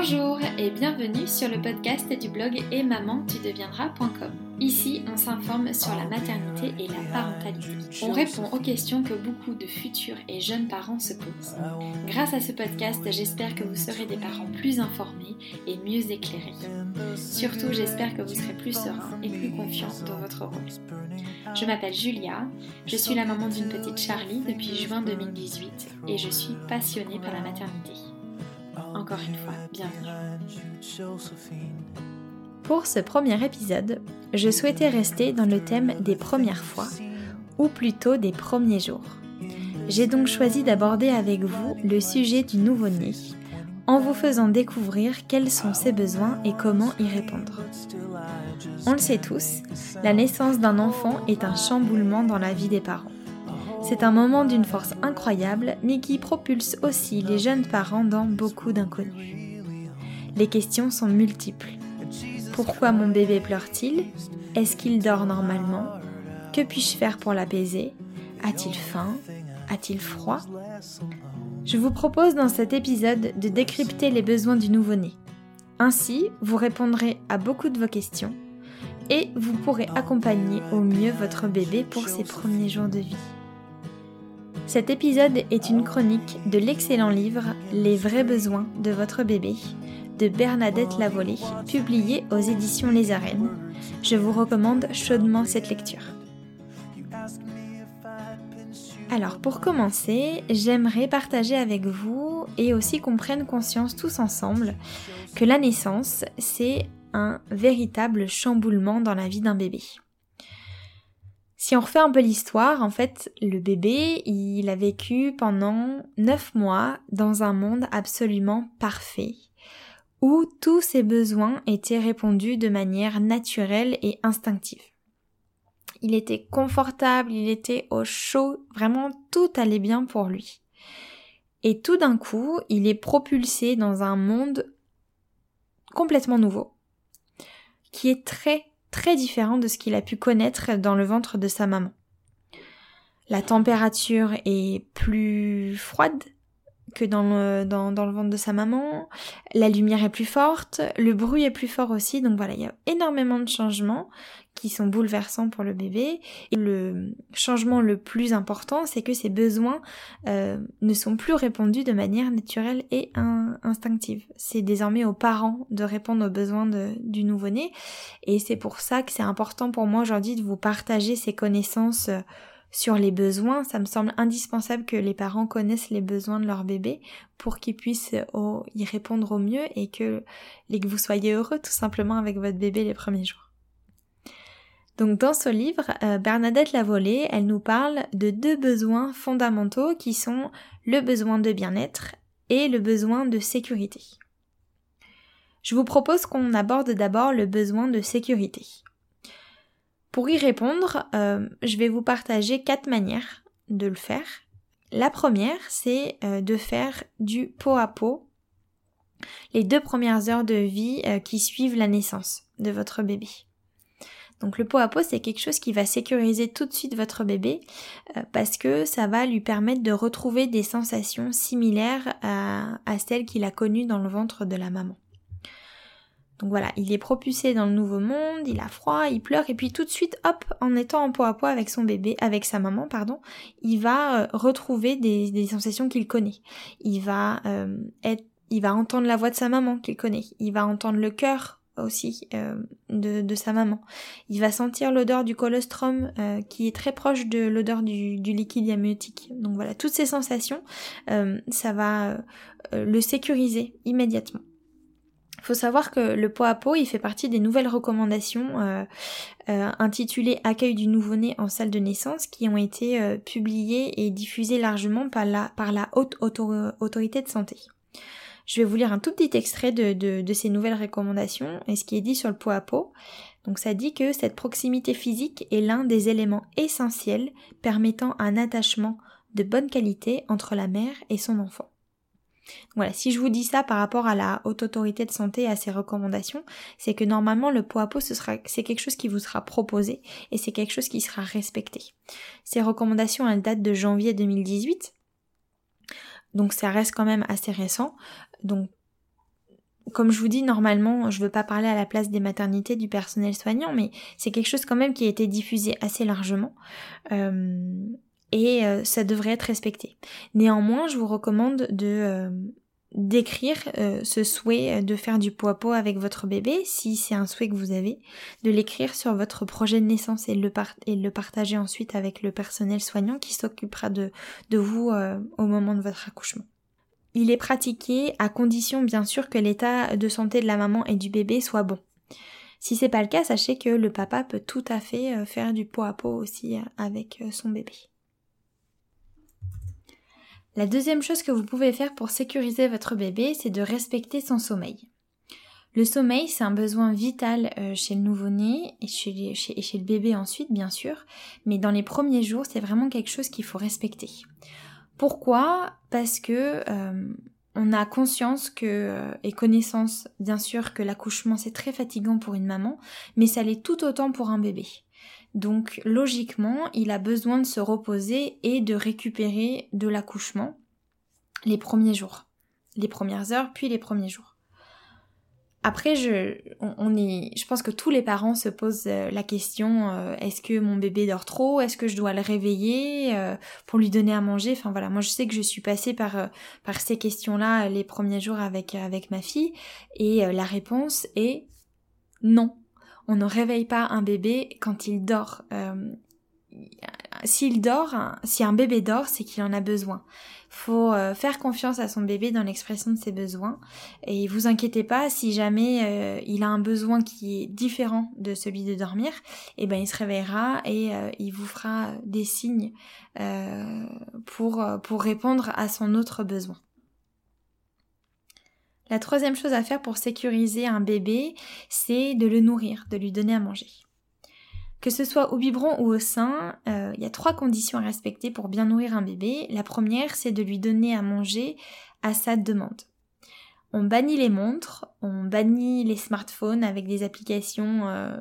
Bonjour et bienvenue sur le podcast du blog et maman. Ici, on s'informe sur la maternité et la parentalité. On répond aux questions que beaucoup de futurs et jeunes parents se posent. Grâce à ce podcast, j'espère que vous serez des parents plus informés et mieux éclairés. Surtout, j'espère que vous serez plus serein et plus confiant dans votre rôle. Je m'appelle Julia, je suis la maman d'une petite Charlie depuis juin 2018 et je suis passionnée par la maternité. Encore une fois, bienvenue. Pour ce premier épisode, je souhaitais rester dans le thème des premières fois, ou plutôt des premiers jours. J'ai donc choisi d'aborder avec vous le sujet du nouveau-né, en vous faisant découvrir quels sont ses besoins et comment y répondre. On le sait tous, la naissance d'un enfant est un chamboulement dans la vie des parents. C'est un moment d'une force incroyable, mais qui propulse aussi les jeunes parents dans beaucoup d'inconnus. Les questions sont multiples. Pourquoi mon bébé pleure-t-il? Est-ce qu'il dort normalement? Que puis-je faire pour l'apaiser? A-t-il faim? A-t-il froid? Je vous propose dans cet épisode de décrypter les besoins du nouveau-né. Ainsi, vous répondrez à beaucoup de vos questions et vous pourrez accompagner au mieux votre bébé pour ses premiers jours de vie. Cet épisode est une chronique de l'excellent livre Les vrais besoins de votre bébé de Bernadette Lavolée, publié aux éditions Les Arènes. Je vous recommande chaudement cette lecture. Alors pour commencer, j'aimerais partager avec vous et aussi qu'on prenne conscience tous ensemble que la naissance, c'est un véritable chamboulement dans la vie d'un bébé. Si on refait un peu l'histoire, en fait, le bébé, il a vécu pendant 9 mois dans un monde absolument parfait, où tous ses besoins étaient répondus de manière naturelle et instinctive. Il était confortable, il était au chaud, vraiment tout allait bien pour lui. Et tout d'un coup, il est propulsé dans un monde complètement nouveau, qui est très très différent de ce qu'il a pu connaître dans le ventre de sa maman. La température est plus froide que dans le, dans, dans le ventre de sa maman, la lumière est plus forte, le bruit est plus fort aussi, donc voilà, il y a énormément de changements qui sont bouleversants pour le bébé. Et le changement le plus important, c'est que ses besoins euh, ne sont plus répondus de manière naturelle et instinctive. C'est désormais aux parents de répondre aux besoins du nouveau-né. Et c'est pour ça que c'est important pour moi aujourd'hui de vous partager ces connaissances. Euh, sur les besoins, ça me semble indispensable que les parents connaissent les besoins de leur bébé pour qu'ils puissent euh, y répondre au mieux et que, vous soyez heureux tout simplement avec votre bébé les premiers jours. Donc dans ce livre, euh, Bernadette Lavolée, elle nous parle de deux besoins fondamentaux qui sont le besoin de bien-être et le besoin de sécurité. Je vous propose qu'on aborde d'abord le besoin de sécurité. Pour y répondre, euh, je vais vous partager quatre manières de le faire. La première, c'est euh, de faire du pot à pot les deux premières heures de vie qui suivent la naissance de votre bébé. Donc le pot à pot, c'est quelque chose qui va sécuriser tout de suite votre bébé euh, parce que ça va lui permettre de retrouver des sensations similaires à, celles qu'il a connues dans le ventre de la maman. Donc voilà, il est propulsé dans le nouveau monde, il a froid, il pleure, et puis tout de suite, hop, en étant en pot à pot avec son bébé, avec sa maman, pardon, il va euh, retrouver des, sensations qu'il connaît. Il va euh, être, il va entendre la voix de sa maman qu'il connaît. Il va entendre le cœur aussi euh, de, sa maman. Il va sentir l'odeur du colostrum qui est très proche de l'odeur du, liquide amniotique. Donc voilà, toutes ces sensations, ça va le sécuriser immédiatement. Faut savoir que le pot à pot, il fait partie des nouvelles recommandations intitulées Accueil du nouveau-né en salle de naissance qui ont été publiées et diffusées largement par la, par la haute autorité de santé. Je vais vous lire un tout petit extrait de, de, ces nouvelles recommandations et ce qui est dit sur le pot à pot. Donc ça dit que cette proximité physique est l'un des éléments essentiels permettant un attachement de bonne qualité entre la mère et son enfant. Voilà, si je vous dis ça par rapport à la haute autorité de santé et à ses recommandations, c'est que normalement le pot à pot ce sera c'est quelque chose qui vous sera proposé et c'est quelque chose qui sera respecté. Ces recommandations elles datent de janvier 2018. Donc ça reste quand même assez récent. Donc comme je vous dis, normalement, je veux pas parler à la place des maternités, du personnel soignant, mais c'est quelque chose quand même qui a été diffusé assez largement. Euh, et euh, ça devrait être respecté. Néanmoins, je vous recommande de euh, d'écrire ce souhait de faire du pot à pot avec votre bébé, si c'est un souhait que vous avez, de l'écrire sur votre projet de naissance et, le, partager ensuite avec le personnel soignant qui s'occupera de, de vous au moment de votre accouchement. Il est pratiqué à condition bien sûr que l'état de santé de la maman et du bébé soit bon. Si c'est pas le cas, sachez que le papa peut tout à fait euh, faire du pot à pot aussi euh, avec euh, son bébé. La deuxième chose que vous pouvez faire pour sécuriser votre bébé, c'est de respecter son sommeil. Le sommeil, c'est un besoin vital chez le nouveau-né et chez, le bébé ensuite, bien sûr, mais dans les premiers jours, c'est vraiment quelque chose qu'il faut respecter. Pourquoi? Parce que euh, on a conscience euh, et connaissance bien sûr que l'accouchement c'est très fatigant pour une maman, mais ça l'est tout autant pour un bébé. Donc logiquement, il a besoin de se reposer et de récupérer de l'accouchement les premiers jours, les premières heures, puis les premiers jours. Après, je, on, est, je pense que tous les parents se posent euh, la question euh, est-ce que mon bébé dort trop? Est-ce que je dois le réveiller euh, pour lui donner à manger? Enfin voilà, moi je sais que je suis passée par par ces questions-là les premiers jours avec avec ma fille. Et la réponse est non. On ne réveille pas un bébé quand il dort. S'il dort, si un bébé dort, c'est qu'il en a besoin faut euh, faire confiance à son bébé dans l'expression de ses besoins et vous inquiétez pas si jamais euh, il a un besoin qui est différent de celui de dormir eh ben il se réveillera et euh, il vous fera des signes pour pour répondre à son autre besoin. La troisième chose à faire pour sécuriser un bébé, c'est de le nourrir, de lui donner à manger. Que ce soit au biberon ou au sein, euh, il y a trois conditions à respecter pour bien nourrir un bébé. La première, c'est de lui donner à manger à sa demande. On bannit les montres, on bannit les smartphones avec des applications euh,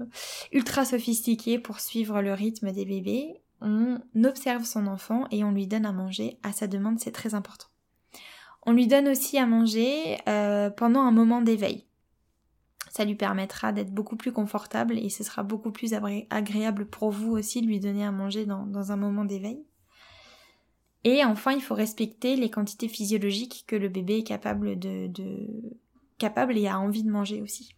ultra sophistiquées pour suivre le rythme des bébés. On observe son enfant et on lui donne à manger à sa demande, c'est très important. On lui donne aussi à manger euh, pendant un moment d'éveil. Ça lui permettra d'être beaucoup plus confortable et ce sera beaucoup plus agréable pour vous aussi de lui donner à manger dans, un moment d'éveil. Et enfin, il faut respecter les quantités physiologiques que le bébé est capable de, capable et a envie de manger aussi.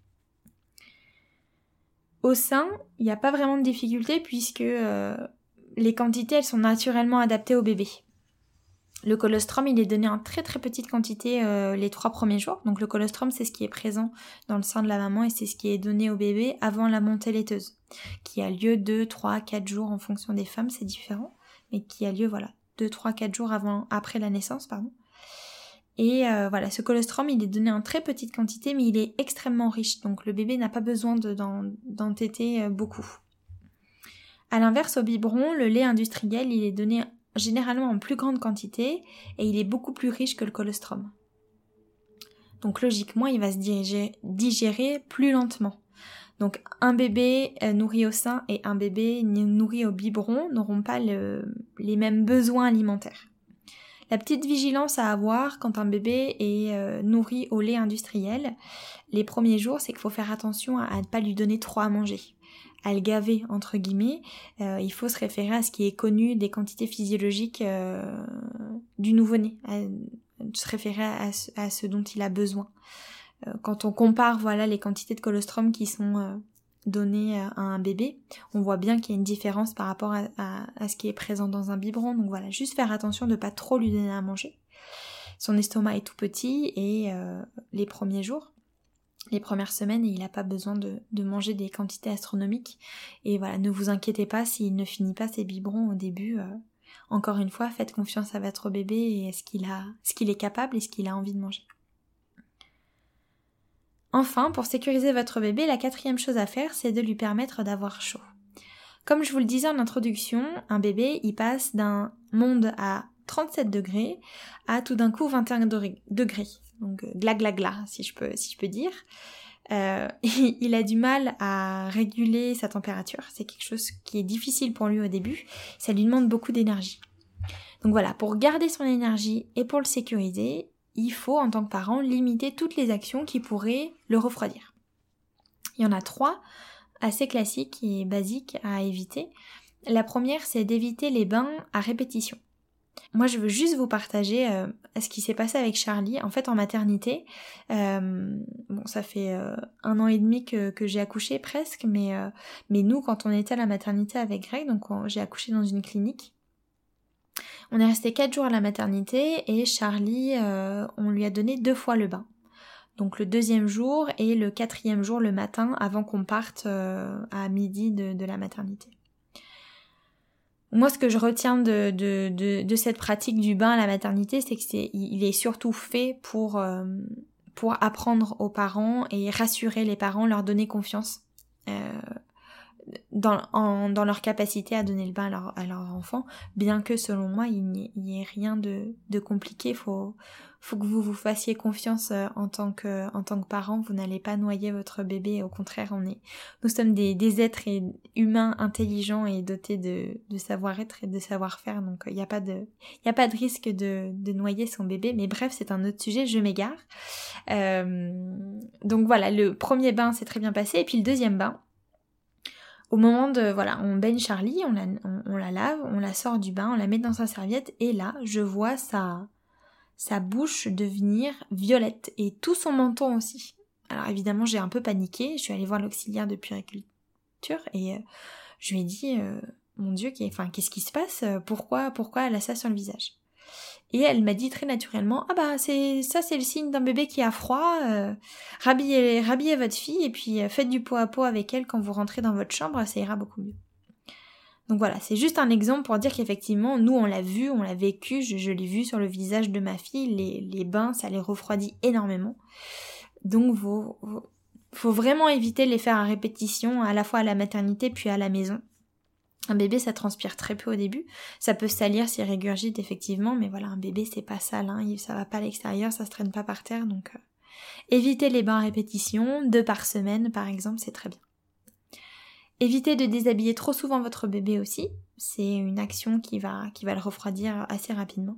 Au sein, il n'y a pas vraiment de difficulté puisque euh, les quantités elles sont naturellement adaptées au bébé. Le colostrum, il est donné en très très petite quantité euh, les trois premiers jours. Donc le colostrum, c'est ce qui est présent dans le sein de la maman et c'est ce qui est donné au bébé avant la montée laiteuse, qui a lieu 2, 3, 4 jours en fonction des femmes, c'est différent, mais qui a lieu, voilà, 2, 3, 4 jours avant, après la naissance, pardon. Et euh, voilà, ce colostrum, il est donné en très petite quantité, mais il est extrêmement riche, donc le bébé n'a pas besoin d'en téter euh, beaucoup. À l'inverse, au biberon, le lait industriel, il est donné généralement en plus grande quantité et il est beaucoup plus riche que le colostrum. Donc logiquement, il va se digérer plus lentement. Donc un bébé euh, nourri au sein et un bébé nourri au biberon n'auront pas les mêmes besoins alimentaires. La petite vigilance à avoir quand un bébé est euh, nourri au lait industriel, les premiers jours, c'est qu'il faut faire attention à ne pas lui donner trop à manger à entre guillemets, euh, il faut se référer à ce qui est connu des quantités physiologiques euh, du nouveau-né, se référer à, ce dont il a besoin. Euh, quand on compare voilà les quantités de colostrum qui sont données à un bébé, on voit bien qu'il y a une différence par rapport à, à, ce qui est présent dans un biberon. Donc voilà, juste faire attention de pas trop lui donner à manger. Son estomac est tout petit et les premiers jours, les premières semaines et il n'a pas besoin de, manger des quantités astronomiques. Et voilà, ne vous inquiétez pas s'il ne finit pas ses biberons au début. Euh, encore une fois, faites confiance à votre bébé et est-ce qu'il a, ce qu'il est capable et ce qu'il a envie de manger. Enfin, pour sécuriser votre bébé, la quatrième chose à faire, c'est de lui permettre d'avoir chaud. Comme je vous le disais en introduction, un bébé, il passe d'un monde à 37 degrés à tout d'un coup 21 degrés donc euh, gla gla gla si je peux, si je peux dire. Euh, il a du mal à réguler sa température, c'est quelque chose qui est difficile pour lui au début, ça lui demande beaucoup d'énergie. Donc voilà, pour garder son énergie et pour le sécuriser, il faut en tant que parent limiter toutes les actions qui pourraient le refroidir. Il y en a trois assez classiques et basiques à éviter. La première, c'est d'éviter les bains à répétition. Moi, je veux juste vous partager euh, ce qui s'est passé avec Charlie. En fait, en maternité, euh, bon, ça fait euh, un an et demi que, j'ai accouché presque, mais, mais nous, quand on était à la maternité avec Greg, donc j'ai accouché dans une clinique, on est resté quatre jours à la maternité et Charlie, on lui a donné deux fois le bain. Donc le deuxième jour et le quatrième jour le matin avant qu'on parte à midi de la maternité. Moi, ce que je retiens de, de, de, cette pratique du bain à la maternité, c'est que c'est, il est surtout fait pour, euh, pour apprendre aux parents et rassurer les parents, leur donner confiance euh, dans, en, dans leur capacité à donner le bain à leur, à leur enfant, bien que selon moi, il n'y ait rien de, de compliqué. Faut, faut que vous vous fassiez confiance euh, en tant que en tant que parent. Vous n'allez pas noyer votre bébé. Au contraire, on est, nous sommes des, des êtres humains intelligents et dotés de, de savoir-être et de savoir-faire. Donc il n'y a pas de il a pas de risque de, de noyer son bébé. Mais bref, c'est un autre sujet. Je m'égare. Euh, donc voilà, le premier bain s'est très bien passé et puis le deuxième bain. Au moment de, voilà, on baigne Charlie, on la, lave, on la sort du bain, on la met dans sa serviette, et là, je vois sa, sa bouche devenir violette et tout son menton aussi. Alors évidemment j'ai un peu paniqué, je suis allée voir l'auxiliaire de puériculture et euh, je lui ai dit euh, mon dieu qu'est-ce qui se passe? Pourquoi pourquoi elle a ça sur le visage? Et elle m'a dit très naturellement ah bah c'est ça c'est le signe d'un bébé qui a froid euh, rhabillez, rhabillez votre fille et puis faites du pot à pot avec elle quand vous rentrez dans votre chambre ça ira beaucoup mieux donc voilà, c'est juste un exemple pour dire qu'effectivement, nous on l'a vu, on l'a vécu, je, l'ai vu sur le visage de ma fille, les, bains, ça les refroidit énormément. Donc faut, faut vraiment éviter de les faire à répétition, à la fois à la maternité puis à la maison. Un bébé, ça transpire très peu au début. Ça peut salir s'il régurgite effectivement, mais voilà, un bébé, c'est pas sale, hein, ça va pas à l'extérieur, ça se traîne pas par terre, donc euh, évitez les bains à répétition, deux par semaine par exemple, c'est très bien. Évitez de déshabiller trop souvent votre bébé aussi. C'est une action qui va, qui va le refroidir assez rapidement.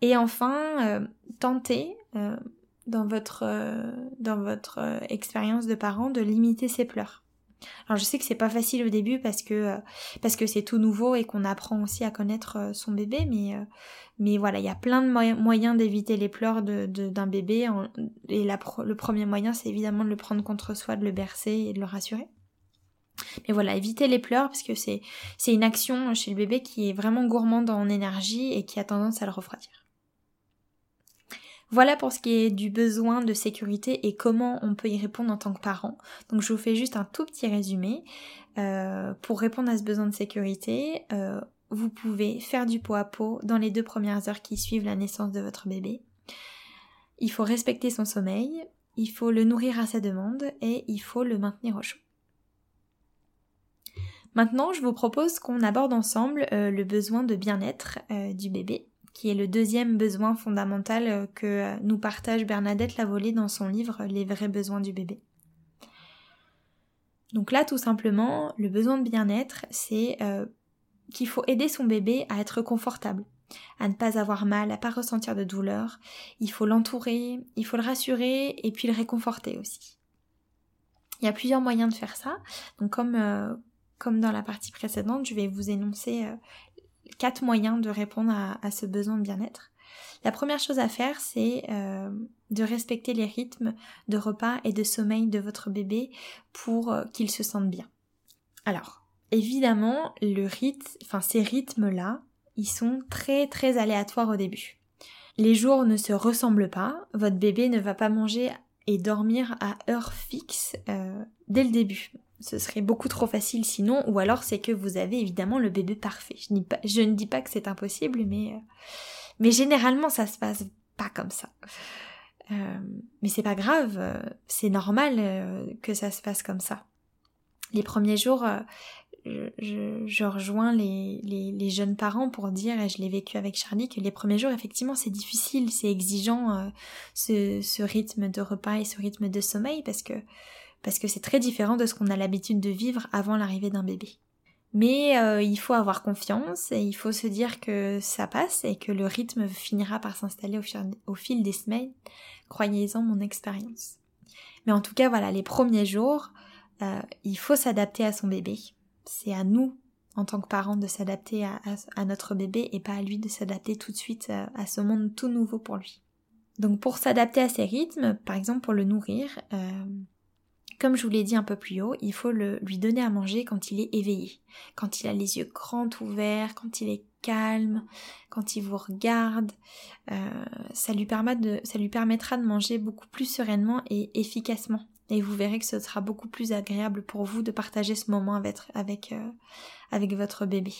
Et enfin, euh, tentez euh, dans votre, dans votre expérience de parent de limiter ses pleurs. Alors je sais que c'est pas facile au début parce que parce que c'est tout nouveau et qu'on apprend aussi à connaître son bébé, mais mais voilà, il y a plein de moyens d'éviter les pleurs d'un bébé. Et le premier moyen, c'est évidemment de le prendre contre soi, de le bercer et de le rassurer. Mais voilà, évitez les pleurs parce que c'est, c'est une action chez le bébé qui est vraiment gourmande en énergie et qui a tendance à le refroidir. Voilà pour ce qui est du besoin de sécurité et comment on peut y répondre en tant que parent. Donc je vous fais juste un tout petit résumé. Euh, pour répondre à ce besoin de sécurité, euh, vous pouvez faire du pot à pot dans les deux premières heures qui suivent la naissance de votre bébé. Il faut respecter son sommeil, il faut le nourrir à sa demande et il faut le maintenir au chaud. Maintenant, je vous propose qu'on aborde ensemble euh, le besoin de bien-être du bébé, qui est le deuxième besoin fondamental euh, que nous partage Bernadette Lavolée dans son livre Les vrais besoins du bébé. Donc là, tout simplement, le besoin de bien-être, c'est qu'il faut aider son bébé à être confortable, à ne pas avoir mal, à pas ressentir de douleur. Il faut l'entourer, il faut le rassurer et puis le réconforter aussi. Il y a plusieurs moyens de faire ça. Donc comme comme dans la partie précédente, je vais vous énoncer euh, quatre moyens de répondre à, ce besoin de bien-être. La première chose à faire, c'est euh, de respecter les rythmes de repas et de sommeil de votre bébé pour euh, qu'il se sente bien. Alors, évidemment, le rythme, enfin ces rythmes-là, ils sont très très aléatoires au début. Les jours ne se ressemblent pas, votre bébé ne va pas manger et dormir à heure fixe dès le début. Ce serait beaucoup trop facile sinon, ou alors c'est que vous avez évidemment le bébé parfait. Je, ne dis pas que c'est impossible, mais, euh, mais généralement ça se passe pas comme ça. Euh, mais c'est pas grave, euh, c'est normal que ça se passe comme ça. Les premiers jours, je, je, rejoins les, les, les, jeunes parents pour dire, et je l'ai vécu avec Charlie, que les premiers jours, effectivement, c'est difficile, c'est exigeant, ce, ce rythme de repas et ce rythme de sommeil, parce que parce que c'est très différent de ce qu'on a l'habitude de vivre avant l'arrivée d'un bébé. Mais euh, il faut avoir confiance et il faut se dire que ça passe et que le rythme finira par s'installer au, fil des semaines. Croyez-en mon expérience. Mais en tout cas, voilà, les premiers jours, euh, il faut s'adapter à son bébé. C'est à nous, en tant que parents, de s'adapter à, notre bébé et pas à lui de s'adapter tout de suite euh, à, ce monde tout nouveau pour lui. Donc pour s'adapter à ses rythmes, par exemple pour le nourrir, comme je vous l'ai dit un peu plus haut, il faut lui donner à manger quand il est éveillé, quand il a les yeux grands ouverts, quand il est calme, quand il vous regarde. Euh, ça lui permettra de manger beaucoup plus sereinement et efficacement. Et vous verrez que ce sera beaucoup plus agréable pour vous de partager ce moment avec, avec, euh, votre bébé.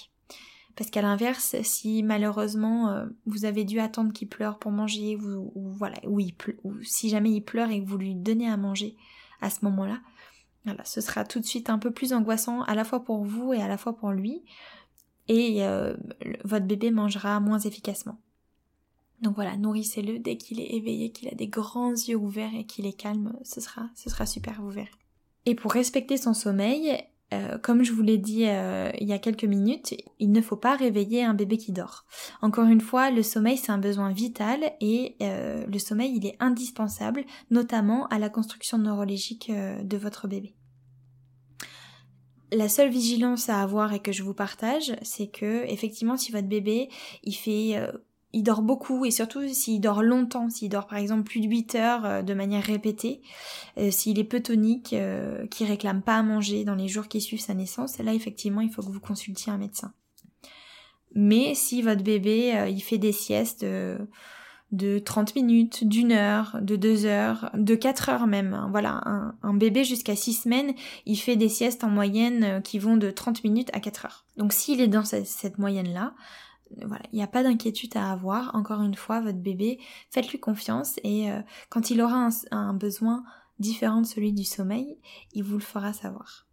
Parce qu'à l'inverse, si malheureusement euh, vous avez dû attendre qu'il pleure pour manger, ou, voilà, ou, ou si jamais il pleure et que vous lui donnez à manger à ce moment-là. Voilà, ce sera tout de suite un peu plus angoissant à la fois pour vous et à la fois pour lui. Et euh, votre bébé mangera moins efficacement. Donc voilà, nourrissez-le dès qu'il est éveillé, qu'il a des grands yeux ouverts et qu'il est calme, ce sera, ce sera super, vous. Et pour respecter son sommeil, euh, comme je vous l'ai dit euh, il y a quelques minutes, il ne faut pas réveiller un bébé qui dort. Encore une fois, le sommeil c'est un besoin vital et euh, le sommeil il est indispensable, notamment à la construction neurologique de votre bébé. La seule vigilance à avoir et que je vous partage, c'est que effectivement si votre bébé il fait il dort beaucoup et surtout s'il dort longtemps, s'il dort par exemple plus de 8 heures euh, de manière répétée, euh, s'il est peu tonique, euh, réclame pas à manger dans les jours qui suivent sa naissance, là effectivement il faut que vous consultiez un médecin. Mais si votre bébé il fait des siestes de 30 minutes, d'une heure, de deux heures, de 4 heures même. Hein, voilà, un, bébé jusqu'à 6 semaines, il fait des siestes en moyenne qui vont de 30 minutes à 4 heures. Donc s'il est dans cette moyenne-là, voilà, il n'y a pas d'inquiétude à avoir. Encore une fois, votre bébé, faites-lui confiance et euh, quand il aura un, besoin différent de celui du sommeil, il vous le fera savoir.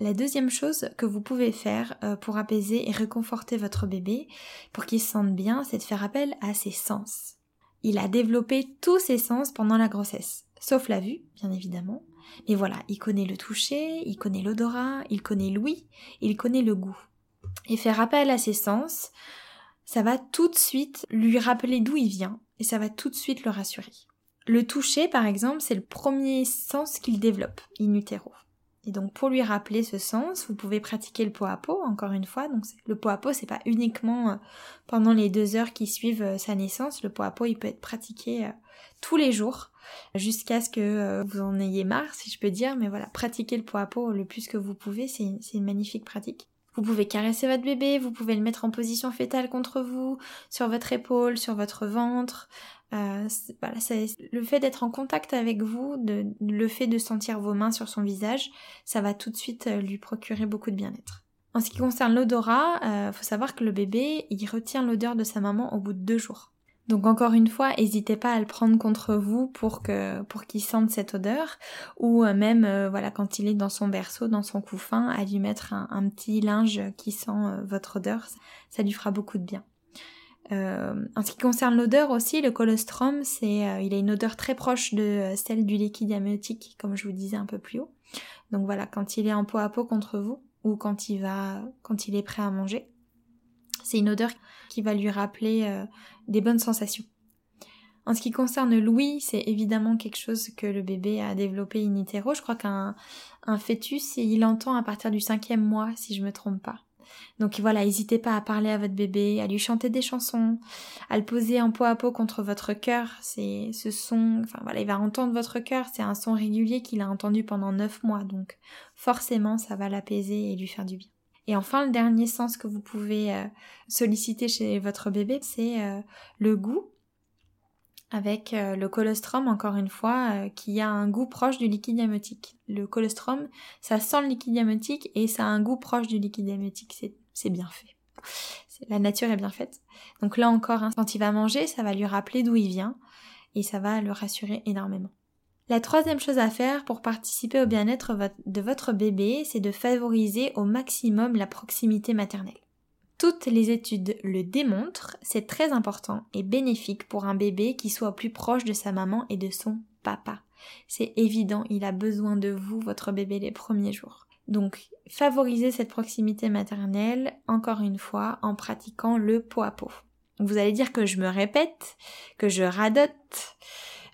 La deuxième chose que vous pouvez faire euh, pour apaiser et réconforter votre bébé, pour qu'il se sente bien, c'est de faire appel à ses sens. Il a développé tous ses sens pendant la grossesse, sauf la vue, bien évidemment. Mais voilà, il connaît le toucher, il connaît l'odorat, il connaît l'ouïe, il connaît le goût. Et faire appel à ses sens, ça va tout de suite lui rappeler d'où il vient et ça va tout de suite le rassurer. Le toucher, par exemple, c'est le premier sens qu'il développe in utero. Et donc pour lui rappeler ce sens, vous pouvez pratiquer le pot à pot, encore une fois. Donc le pot à pot, c'est pas uniquement euh, pendant les deux heures qui suivent euh, sa naissance. Le pot à pot, il peut être pratiqué euh, tous les jours jusqu'à ce que vous en ayez marre, si je peux dire. Mais voilà, pratiquer le pot à pot le plus que vous pouvez, c'est une magnifique pratique. Vous pouvez caresser votre bébé, vous pouvez le mettre en position fétale contre vous, sur votre épaule, sur votre ventre. Euh, voilà, le fait d'être en contact avec vous, le fait de sentir vos mains sur son visage, ça va tout de suite euh, lui procurer beaucoup de bien-être. En ce qui concerne l'odorat, il euh, faut savoir que le bébé, il retient l'odeur de sa maman au bout de deux jours. Donc encore une fois, n'hésitez pas à le prendre contre vous pour que pour qu'il sente cette odeur, ou euh, même euh, voilà quand il est dans son berceau, dans son couffin, à lui mettre un, petit linge qui sent euh, votre odeur, ça, lui fera beaucoup de bien. en ce qui concerne l'odeur aussi, le colostrum, c'est il a une odeur très proche de celle du liquide amniotique, comme je vous disais un peu plus haut. Donc voilà, quand il est en peau à peau contre vous, ou quand il va quand il est prêt à manger, c'est une odeur qui va lui rappeler euh, des bonnes sensations. En ce qui concerne l'ouïe, c'est évidemment quelque chose que le bébé a développé in utero. Je crois qu'un fœtus, il entend à partir du cinquième mois, si je me trompe pas. Donc voilà, n'hésitez pas à parler à votre bébé, à lui chanter des chansons, à le poser en peau à peau contre votre cœur. C'est ce son, enfin voilà, il va entendre votre cœur. C'est un son régulier qu'il a entendu pendant neuf mois, donc forcément ça va l'apaiser et lui faire du bien. Et enfin, le dernier sens que vous pouvez euh, solliciter chez votre bébé, c'est euh, le goût avec euh, le colostrum, encore une fois, qui a un goût proche du liquide amniotique. Le colostrum, ça sent le liquide amniotique et ça a un goût proche du liquide amniotique. C'est bien fait. La nature est bien faite. Donc là encore, hein, quand il va manger, ça va lui rappeler d'où il vient et ça va le rassurer énormément. La troisième chose à faire pour participer au bien-être de votre bébé, c'est de favoriser au maximum la proximité maternelle. Toutes les études le démontrent, c'est très important et bénéfique pour un bébé qui soit plus proche de sa maman et de son papa. C'est évident, il a besoin de vous, votre bébé, les premiers jours. Donc, favorisez cette proximité maternelle, encore une fois, en pratiquant le pot à pot. Vous allez dire que je me répète, que je radote,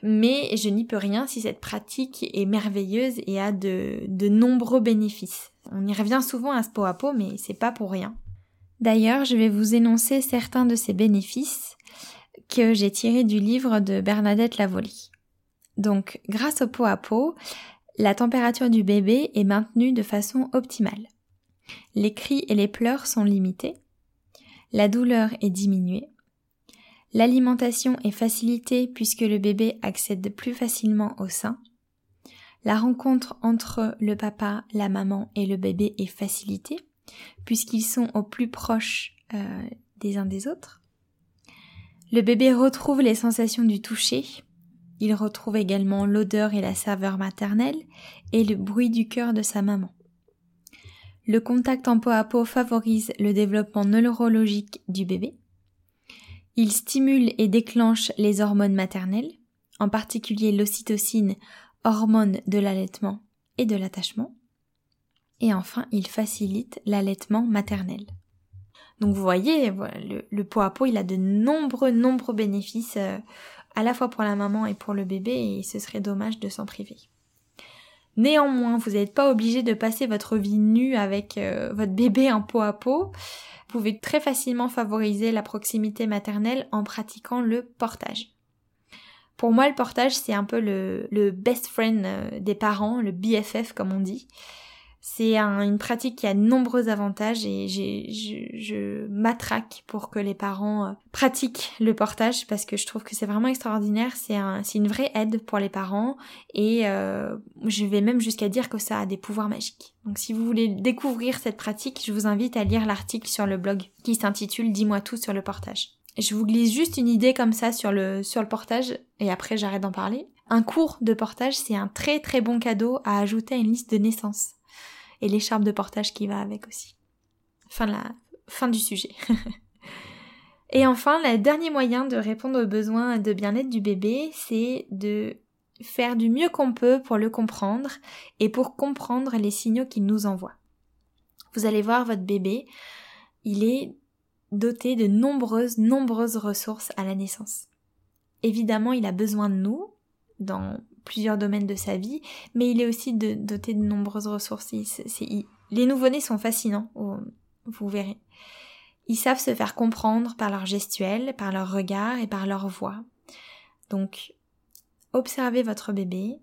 mais je n'y peux rien si cette pratique est merveilleuse et a de, nombreux bénéfices. On y revient souvent à ce pot à pot, mais c'est pas pour rien. D'ailleurs, je vais vous énoncer certains de ces bénéfices que j'ai tirés du livre de Bernadette Lavoli. Donc, grâce au pot à pot, la température du bébé est maintenue de façon optimale. Les cris et les pleurs sont limités. La douleur est diminuée. L'alimentation est facilitée puisque le bébé accède plus facilement au sein. La rencontre entre le papa, la maman et le bébé est facilitée puisqu'ils sont au plus proche euh, des uns des autres. Le bébé retrouve les sensations du toucher. Il retrouve également l'odeur et la saveur maternelle et le bruit du cœur de sa maman. Le contact en peau à peau favorise le développement neurologique du bébé. Il stimule et déclenche les hormones maternelles, en particulier l'ocytocine, hormone de l'allaitement et de l'attachement. Et enfin, il facilite l'allaitement maternel. Donc vous voyez, le, le, pot à pot, il a de nombreux, nombreux bénéfices, euh, à la fois pour la maman et pour le bébé, et ce serait dommage de s'en priver. Néanmoins, vous n'êtes pas obligé de passer votre vie nue avec euh, votre bébé en pot à pot. Vous pouvez très facilement favoriser la proximité maternelle en pratiquant le portage. Pour moi, le portage, c'est un peu le, best friend euh, des parents, le BFF comme on dit. C'est une pratique qui a de nombreux avantages et je, je m'attraque pour que les parents euh, pratiquent le portage parce que je trouve que c'est vraiment extraordinaire. C'est un, une vraie aide pour les parents et euh, je vais même jusqu'à dire que ça a des pouvoirs magiques. Donc si vous voulez découvrir cette pratique, je vous invite à lire l'article sur le blog qui s'intitule Dis-moi tout sur le portage. Je vous glisse juste une idée comme ça sur le, sur le portage et après j'arrête d'en parler. Un cours de portage, c'est un très très bon cadeau à ajouter à une liste de naissance et l'écharpe de portage qui va avec aussi. Fin, la... fin du sujet. et enfin, le dernier moyen de répondre aux besoins de bien-être du bébé, c'est de faire du mieux qu'on peut pour le comprendre et pour comprendre les signaux qu'il nous envoie. Vous allez voir votre bébé, il est doté de nombreuses, nombreuses ressources à la naissance. Évidemment, il a besoin de nous dans plusieurs domaines de sa vie, mais il est aussi doté de nombreuses ressources. les nouveau-nés sont fascinants, vous verrez. Ils savent se faire comprendre par leur gestuelle, par leur regard et par leur voix. Donc, observez votre bébé.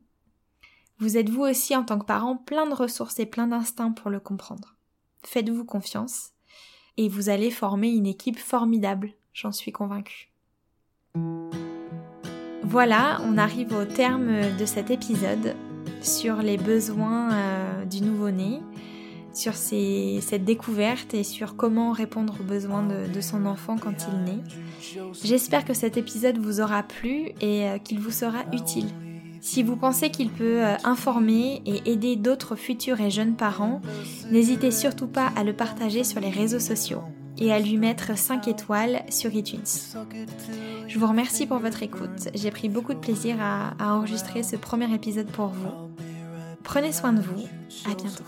Vous êtes vous aussi en tant que parent plein de ressources et plein d'instincts pour le comprendre. Faites-vous confiance et vous allez former une équipe formidable, j'en suis convaincue. Voilà, on arrive au terme de cet épisode sur les besoins euh, du nouveau-né, sur cette découverte et sur comment répondre aux besoins de, son enfant quand il naît. J'espère que cet épisode vous aura plu et euh, qu'il vous sera utile. Si vous pensez qu'il peut euh, informer et aider d'autres futurs et jeunes parents, n'hésitez surtout pas à le partager sur les réseaux sociaux et à lui mettre 5 étoiles sur iTunes. Je vous remercie pour votre écoute. J'ai pris beaucoup de plaisir à, à enregistrer ce premier épisode pour vous. Prenez soin de vous. À bientôt.